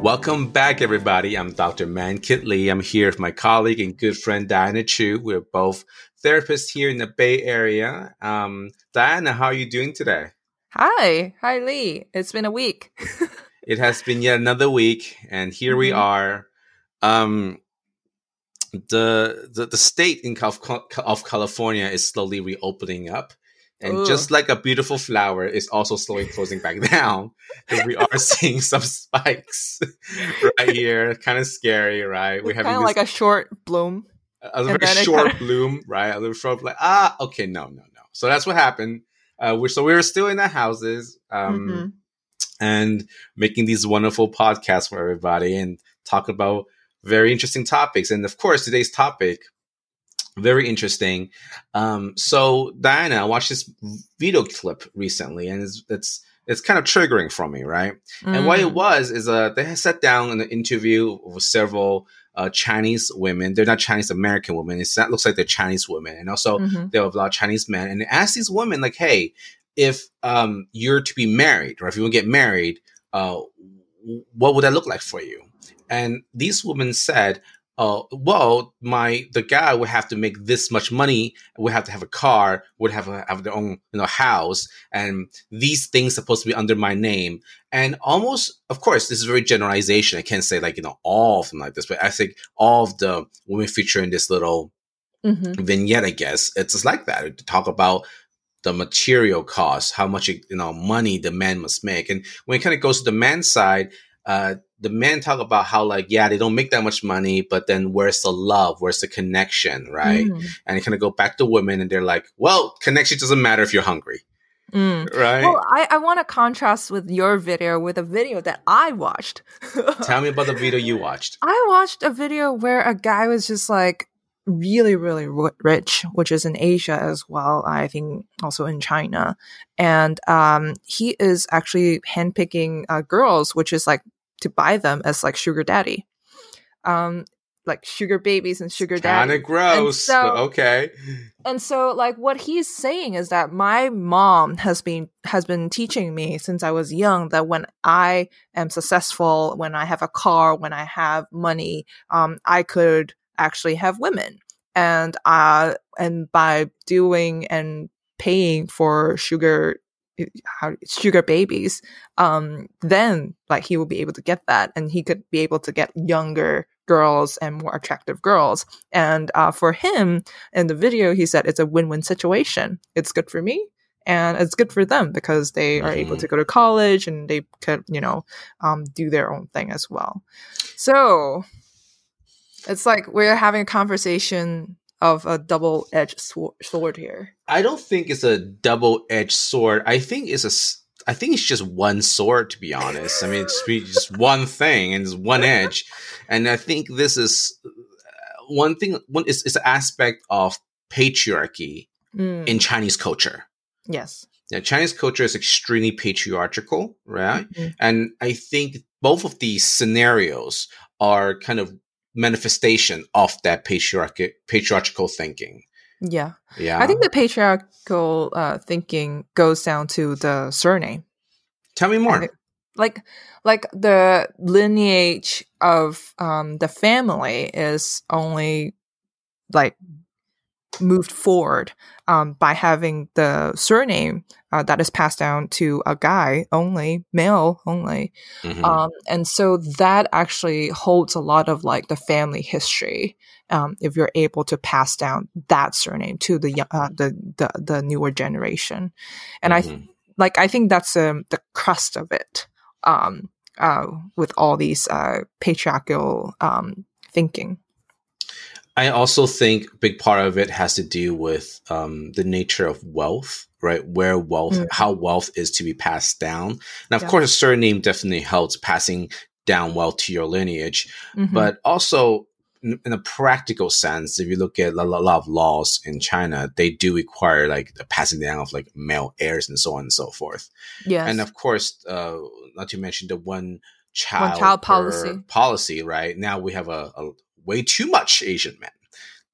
Welcome back, everybody. I'm Dr. Man Kit Lee. I'm here with my colleague and good friend Diana Chu. We're both therapists here in the Bay Area. Um, Diana, how are you doing today? Hi. Hi, Lee. It's been a week. it has been yet another week, and here mm-hmm. we are. Um, the, the the state in of California is slowly reopening up. And Ooh. just like a beautiful flower is also slowly closing back down, we are seeing some spikes right here. Kind of scary, right? we have kind of like a short bloom, a, very short kinda... bloom, right? A little short, like ah, okay, no, no, no. So that's what happened. Uh, we're, so we were still in the houses, um, mm-hmm. and making these wonderful podcasts for everybody, and talk about very interesting topics. And of course, today's topic very interesting. Um, so Diana, I watched this video clip recently, and it's it's it's kind of triggering for me, right? Mm. And what it mm. was is uh, they had sat down in an interview with several uh, Chinese women. They're not Chinese American women. It's that looks like they're Chinese women, and also mm-hmm. there were a lot of Chinese men. And they asked these women like, "Hey, if um, you're to be married, or if you want to get married, uh, what would that look like for you?" And these women said, uh, well, my the guy would have to make this much money, would have to have a car, would have to have their own you know house, and these things supposed to be under my name. And almost, of course, this is very generalization. I can't say like you know all of them like this, but I think all of the women featured in this little mm-hmm. vignette, I guess, it's just like that to talk about the material cost, how much you know money the man must make, and when it kind of goes to the man's side uh, the men talk about how like yeah they don't make that much money but then where's the love? Where's the connection right? Mm. and you kind of go back to women and they're like well connection doesn't matter if you're hungry. Mm. right? Well i, I want to contrast with your video with a video that i watched. Tell me about the video you watched. I watched a video where a guy was just like really really rich which is in asia as well i think also in china and um, he is actually handpicking uh, girls which is like to buy them as like sugar daddy. Um, like sugar babies and sugar daddy. Kind of gross. So, okay. And so like what he's saying is that my mom has been has been teaching me since I was young that when I am successful, when I have a car, when I have money, um, I could actually have women. And uh and by doing and paying for sugar how sugar babies um then like he will be able to get that and he could be able to get younger girls and more attractive girls and uh, for him in the video he said it's a win-win situation it's good for me and it's good for them because they mm-hmm. are able mm-hmm. to go to college and they could you know um, do their own thing as well so it's like we're having a conversation of a double edged sword here. I don't think it's a double edged sword. I think it's a. I think it's just one sword, to be honest. I mean, it's just one thing and it's one edge, and I think this is uh, one thing. One is it's an aspect of patriarchy mm. in Chinese culture. Yes. Yeah, Chinese culture is extremely patriarchal, right? Mm-hmm. And I think both of these scenarios are kind of manifestation of that patriarchal patriarchal thinking. Yeah. Yeah. I think the patriarchal uh, thinking goes down to the surname. Tell me more. like like the lineage of um, the family is only like moved forward um, by having the surname uh, that is passed down to a guy only, male only. Mm-hmm. Um, and so that actually holds a lot of like the family history. Um, if you're able to pass down that surname to the uh, the, the, the newer generation, and mm-hmm. I like I think that's um, the crust of it. Um, uh, with all these uh, patriarchal um, thinking. I also think a big part of it has to do with um, the nature of wealth, right? Where wealth, mm-hmm. how wealth is to be passed down. Now, of yeah. course, a surname definitely helps passing down wealth to your lineage, mm-hmm. but also in, in, a practical sense, if you look at a lot of laws in China, they do require like the passing down of like male heirs and so on and so forth. Yeah, and of course, uh, not to mention the one child, one child policy policy, right? Now we have a, a way too much Asian men.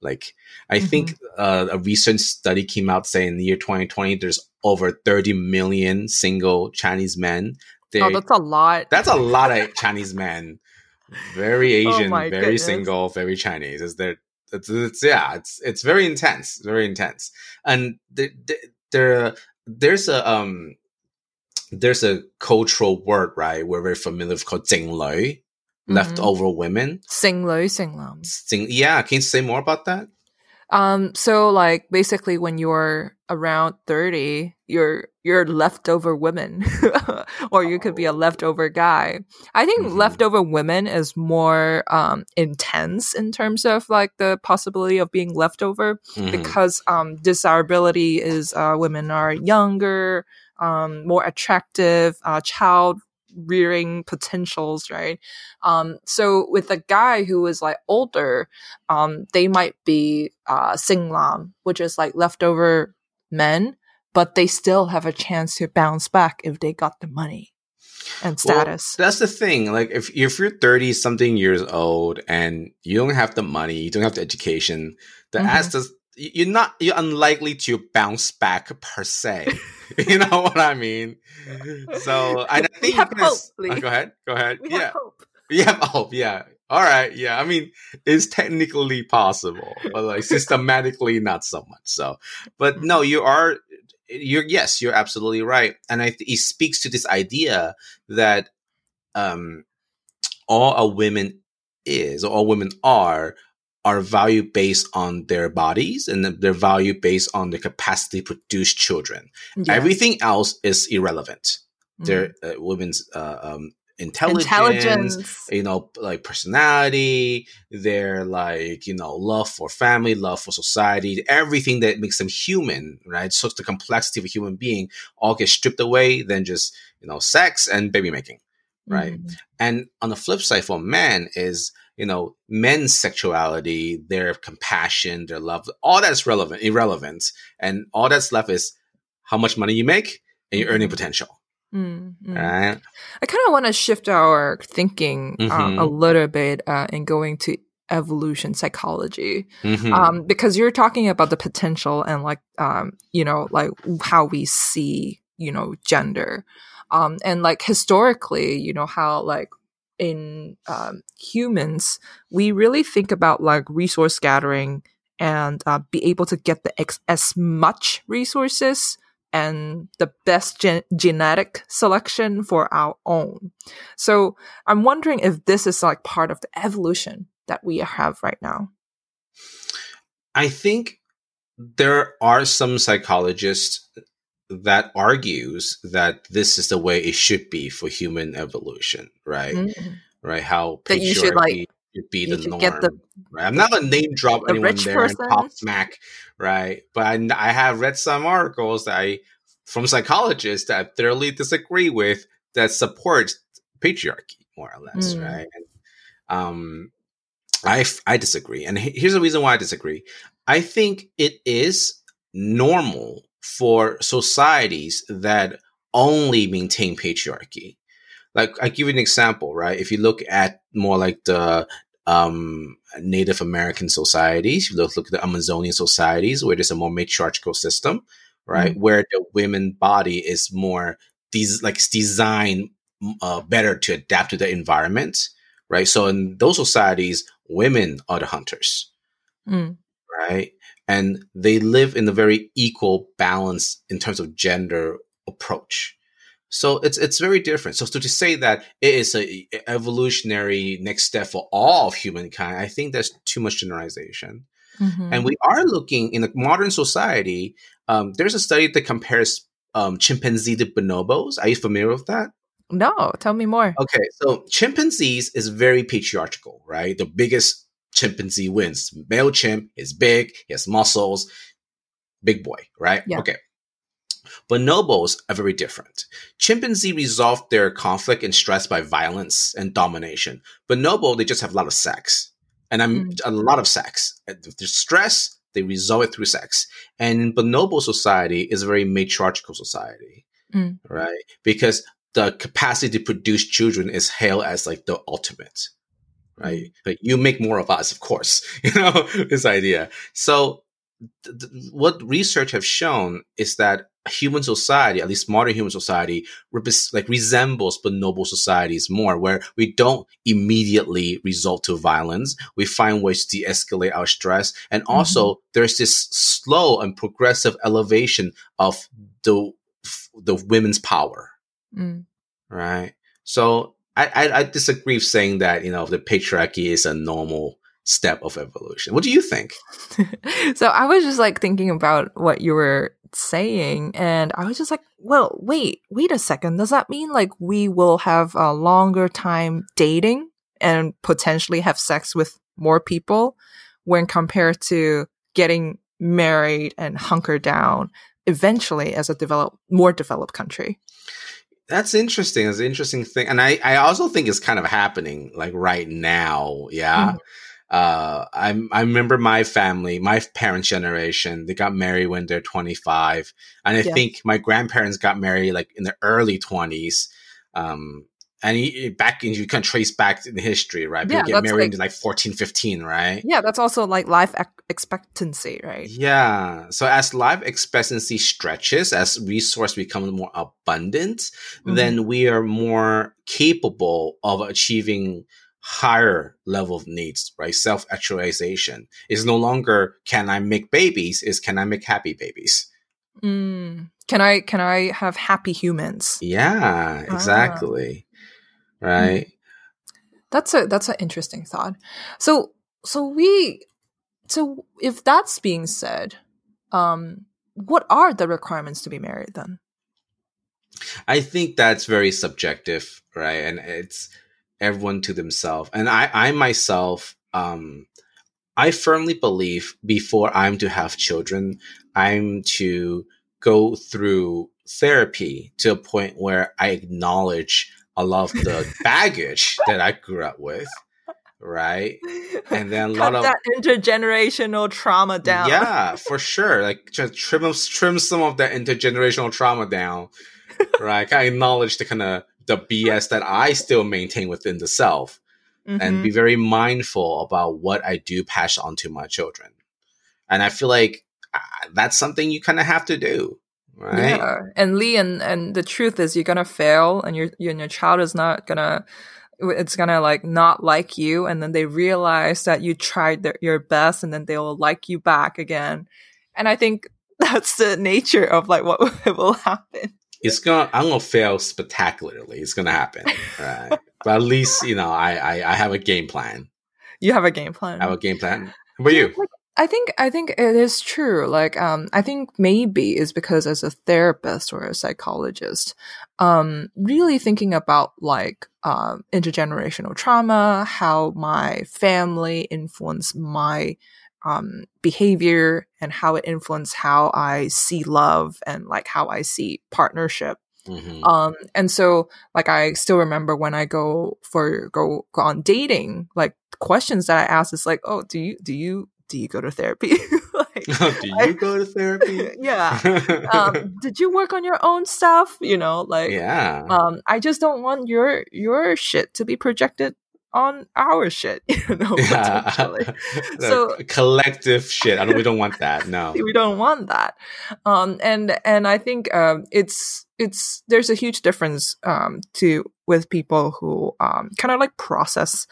Like I mm-hmm. think uh, a recent study came out saying in the year 2020 there's over 30 million single Chinese men. oh, that's a lot. That's a lot of Chinese men. Very Oh Asian, my very goodness. single, very Chinese. Is there? It's, it's yeah, it's it's very intense, very intense. And there, there there's a um there's a cultural word right we're very familiar with called 剩女, Mhm leftover women. 剩女剩男. 整- yeah, can you say more about that? Um, so like basically when you're around 30, you're you're leftover women. or you could be a leftover guy. I think Mhm. leftover women is more um intense in terms of like the possibility of being leftover Mhm. because um desirability is uh women are younger, um more attractive, uh child rearing potentials, right? Um so with a guy who is like older, um, they might be uh, singlam, which is like leftover men, but they still have a chance to bounce back if they got the money and Well, status. that's the thing. Like if if you're thirty something years old and you don't have the money, you don't have the education, the Mhm. ass does you're not you're unlikely to bounce back per se. you know what I mean? So I think We you have can ass- hope, uh, go ahead. Go ahead. we yeah. We have hope. Yeah. All right. Yeah. I mean, it's technically possible, but like systematically not so much. So, but no, you are, you're, yes, you're absolutely right. And I, th- it speaks to this idea that, um, all a women is, or all women are, are valued based on their bodies and their value based on the capacity to produce children. Yeah. Everything else is irrelevant. Mm. Their uh, women's uh, um, intelligence, intelligence. you know, like personality, their like, you know, love for family, love for society, everything that makes them human, right? So the complexity of a human being all gets stripped away, then just, you know, sex and baby making, right? Mm. And on the flip side for men is, you know, men's sexuality, their compassion, their love, all that's relevant, irrelevant. And all that's left is how much money you make and your earning Mhm. potential, Mm, mm. right? I kind of want to shift our thinking uh, Mhm. a little bit uh, in going to evolution psychology. Mhm. um, because you're talking about the potential and like um, you know like how we see you know gender um, and like historically you know how like in um, humans we really think about like resource gathering and uh, be able to get the ex- as much resources and the best gen- genetic selection for our own. So i'm wondering if this is like part of the evolution that we have right now. I think there are some psychologists that argues that this is the way it should be for human evolution, right? Mhm. Right? How That you should, like, should be the norm. get the- right? I'm not gonna name drop the anyone rich there and pop smack, right? But I, I have read some articles that I from psychologists that I thoroughly disagree with that support patriarchy more or less, Mm. right? And, um, I disagree, and here's the reason why I disagree. I think it is normal for societies that only maintain patriarchy. Like I give you an example, right? If you look at more like the um, Native American societies, you look look at the Amazonian societies where there's a more matriarchal system, right? Where the women body is more these like it's designed uh, better to adapt to the environment, right? So in those societies, women are the hunters Mm. right? And they live in a very equal balance in terms of gender approach. So it's it's very different. So, so to say that it is a evolutionary next step for all of humankind, I think that's too much generalization. Mhm. And we are looking in a modern society. Um, there's a study that compares um, chimpanzee to bonobos. Are you familiar with that? no, tell me more. Okay, so chimpanzees is very patriarchal, right? The biggest chimpanzee wins. Male chimp is big, he has muscles, big boy, right? Yeah. Okay. Bonobos are very different. Chimpanzee resolve their conflict and stress by violence and domination. Bonobo, they just have a lot of sex. And I'm Mm. a lot of sex. If there's stress, they resolve it through sex. And bonobo society is a very matriarchal society, Mm. right? Because the capacity to produce children is hailed as like the ultimate, right? But you make more of us, of course, you know, this idea. So th- th- what research have shown is that human society, at least modern human society, like resembles bonobo societies more, where we don't immediately resort to violence. We find ways to de-escalate our stress, and also mm-hmm. there's this slow and progressive elevation of the the women's power, mm. right? So I, I, I disagree with saying that you know the patriarchy is a normal step of evolution. What do you think? so I was just like thinking about what you were saying and I was just like, well, wait, wait a second. Does that mean like we will have a longer time dating and potentially have sex with more people when compared to getting married and hunker down eventually as a developed more developed country? That's interesting. It's an interesting thing. And I, I also think it's kind of happening like right now. Yeah. Mm-hmm uh, I I remember my family, my parents' generation, they got married when they're 25, and I yeah. think my grandparents got married like in the early 20s. Um, and he, back in you can trace back in history, right? People yeah, get married like, in like 14, 15, right? Yeah, that's also like life expectancy, right? Yeah. So as life expectancy stretches, as resource becomes more abundant, mm-hmm. then we are more capable of achieving higher level of needs, right? Self actualization is no longer can I make babies, is can I make happy babies? Mm. Can I can I have happy humans? Yeah, ah. exactly. Ah. Right. That's a that's an interesting thought. So so we so if that's being said, um, what are the requirements to be married then? I think that's very subjective, right? And it's everyone to themselves. And I, I myself, um, I firmly believe before I'm to have children, I'm to go through therapy to a point where I acknowledge a lot of the baggage that I grew up with. Right. And then a Cut lot of that intergenerational trauma down. Yeah, for sure. Like just trim trim some of that intergenerational trauma down. right. I acknowledge the kind of the BS that I still maintain within the self mm-hmm. and be very mindful about what I do pass on to my children. And I feel like uh, that's something you kind of have to do. Right. Yeah. And Lee, and, and the truth is you're going to fail and your, your, your child is not going to, it's gonna like not like you and then they realize that you tried their, your best and then they'll like you back again and i think that's the nature of like what will happen it's gonna I'm gonna fail spectacularly. It's gonna happen. Right. but at least, you know, I, I, I have a game plan. You have a game plan. I have a game plan. How about you? I think I think it is true. Like, um, I think maybe is because as a therapist or a psychologist, um, really thinking about like um, intergenerational trauma, how my family influenced my um, behavior and how it influenced how I see love and like how I see partnership. Mm-hmm. Um, and so like I still remember when I go for go, go on dating, like questions that I ask is like, oh, do you do you do you go to therapy? like, do you I, go to therapy? yeah. Um, did you work on your own stuff? You know, like yeah. Um, I just don't want your your shit to be projected on our shit, you know, yeah. so collective shit. I don't, we don't want that. No, we don't want that. Um, and and I think um, it's it's there's a huge difference um, to with people who um, kind of like process.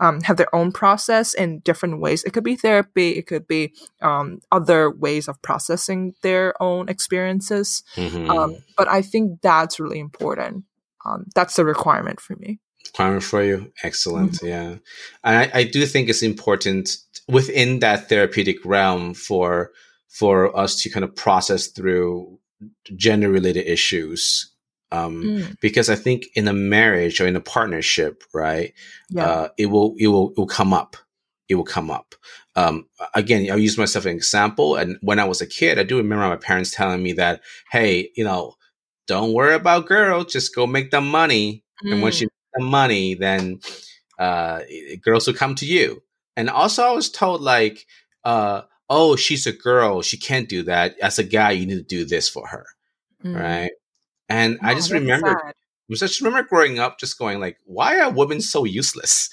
Um, have their own process in different ways. It could be therapy. It could be um, other ways of processing their own experiences. Mm-hmm. Um, but I think that's really important. Um, that's the requirement for me requirement for you. Excellent. Mm-hmm. Yeah. And I, I do think it's important within that therapeutic realm for for us to kind of process through gender related issues um, mm. because I think in a marriage or in a partnership, right, yeah. uh, it will it will it will come up. It will come up. Um, again, I'll use myself as an example. And when I was a kid, I do remember my parents telling me that, "Hey, you know, don't worry about girls, just go make the money, mm. and once you make the money, then uh, girls will come to you. And also, I was told like, uh, oh, she's a girl, she can't do that. As a guy, you need to do this for her, mm. right? And oh, I just remember, sad. I just remember growing up, just going like, why are women so useless?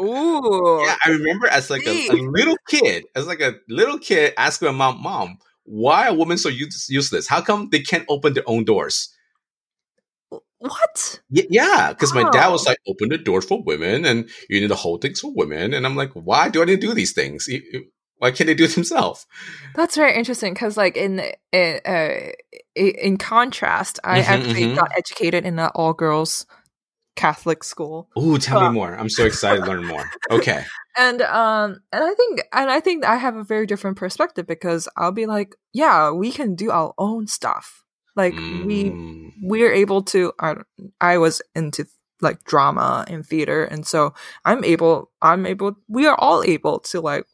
Ooh, yeah, I remember as like a, a, little kid, as like a little kid, asking my mom, "Mom, why are women so use- useless? How come they can't open their own doors? What? Y- yeah, because my dad was Oh. like, open the doors for women, and you need to hold things for women. And I'm like, why do I need to do these things? Why can't they do it themselves? That's very interesting because, like, in in, uh, in contrast, I Mhm, actually mhm. got educated in an all girls Catholic school, Oh, tell Uh, me more. I'm so excited to learn more. Okay. and um, and I think and I think I have a very different perspective because I'll be like, yeah, we can do our own stuff. Like we Mm. we're able to. I I was into like drama and theater, and so I'm able. I'm able. We are all able to like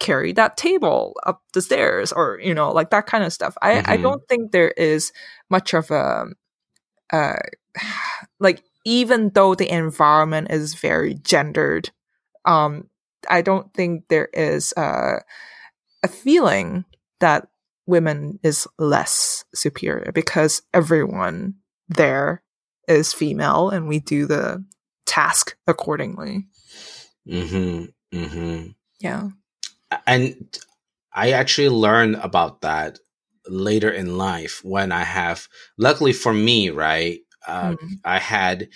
carry that table up the stairs or you know like that kind of stuff i i Mhm. don't think there is much of a uh like even though the environment is very gendered um i don't think there is uh, a feeling that women is less superior because everyone there is female and we do the task accordingly Mm-hmm. Mm-hmm. yeah and I actually learned about that later in life when I have, luckily for me, right? Uh, Mhm. I had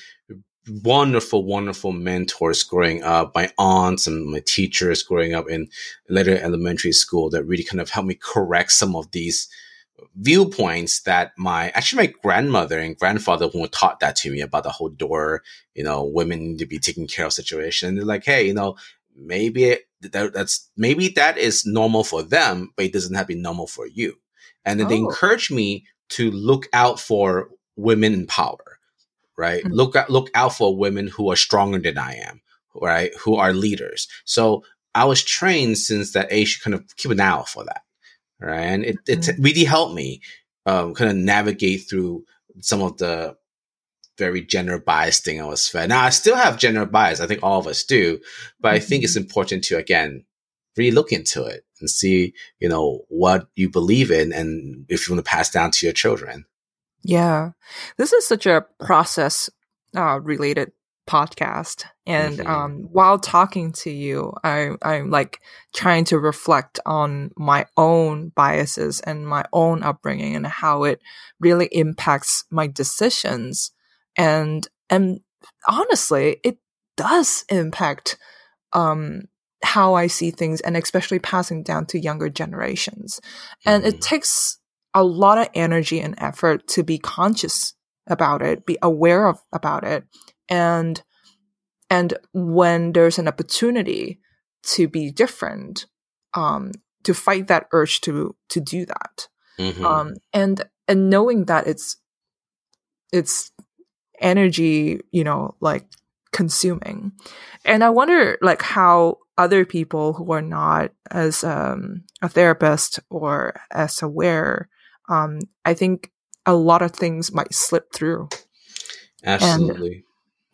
wonderful, wonderful mentors growing up, my aunts and my teachers growing up in later elementary school that really kind of helped me correct some of these viewpoints that my actually my grandmother and grandfather who taught that to me about the whole door, you know, women need to be taken care of situation. They're like, hey, you know, maybe it, that, that's maybe that is normal for them, but it doesn't have to be normal for you. And then they Oh. encourage me to look out for women in power, right? Mhm. Look out, look out for women who are stronger than I am, right? Who are leaders. So I was trained since that age to kind of keep an eye out for that, right? And it, it Mhm. really helped me um, kind of navigate through some of the very gender bias thing I was fed. Now I still have gender bias. I think all of us do, but I think it's important to again really look into it and see, you know, what you believe in and if you want to pass down to your children. Yeah. This is such a process uh, related podcast. And Mhm. um, while talking to you, I, I'm like trying to reflect on my own biases and my own upbringing and how it really impacts my decisions. And, and honestly, it does impact um, how I see things and especially passing down to younger generations. And it Mhm. takes a lot of energy and effort to be conscious about it, be aware of about it. And and when there's an opportunity to be different, um, to fight that urge to to do that. Mhm. Um, and and knowing that it's it's energy, you know, like consuming. And I wonder like how other people who are not as um, a therapist or as aware, um, I think a lot of things might slip through Absolutely.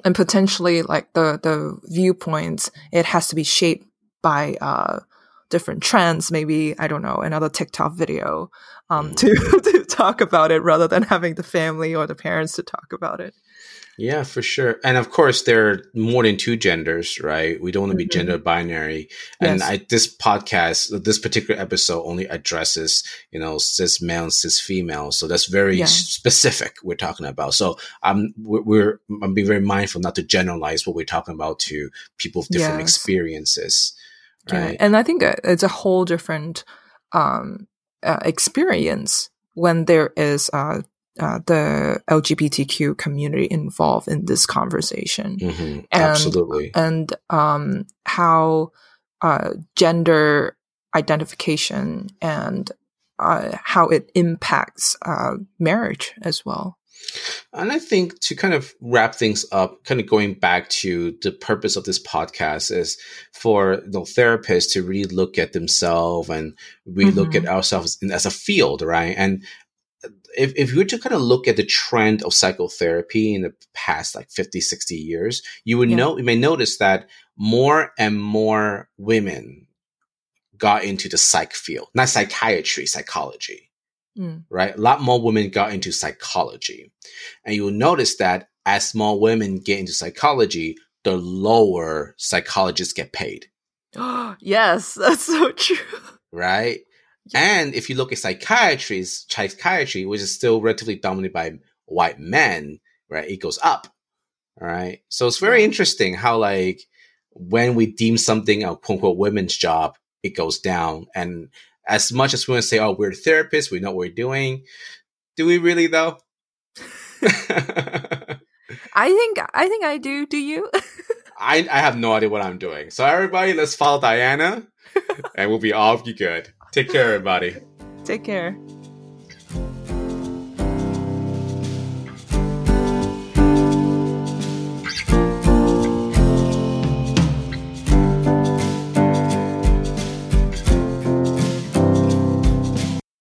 and potentially like the the viewpoints it has to be shaped by uh different trends maybe i don't know another tiktok video um to to talk about it rather than having the family or the parents to talk about it Yeah, for sure. And of course, there are more than two genders, right? We don't want to be Mhm. gender binary. And Yes. I, this podcast, this particular episode only addresses, you know, cis male and cis female. So that's very Yeah. specific we're talking about. So I'm, we're, we're, I'm being very mindful not to generalize what we're talking about to people with different Yes. experiences, right? Yeah, and I think uh, it's a whole different um, uh, experience when there is uh, uh, the LGBTQ community involved in this conversation, Mhm. And- Absolutely. and um, how uh, gender identification and uh, how it impacts uh, marriage as well. And I think to kind of wrap things up, kind of going back to the purpose of this podcast is for you know, therapists to really look at themselves and we look at ourselves as a field, right? And if, if you were to kind of look at the trend of psychotherapy in the past like 50, 60 years, you would Yeah. know, you may notice that more and more women got into the psych field, not psychiatry, psychology Mm. right? A lot more women got into psychology. And you will notice that as more women get into psychology, the lower psychologists get paid, yes, that's so true. right? And if you look at psychiatry, psychiatry, which is still relatively dominated by white men, right, it goes up. All right. So it's very interesting how like when we deem something a quote unquote women's job, it goes down. And as much as we want to say, oh, we're therapists, we know what we're doing, do we really though? I think I think I do. Do you? I I have no idea what I'm doing. So everybody, let's follow Diana, and we'll be all be good. Take care, everybody. Take care.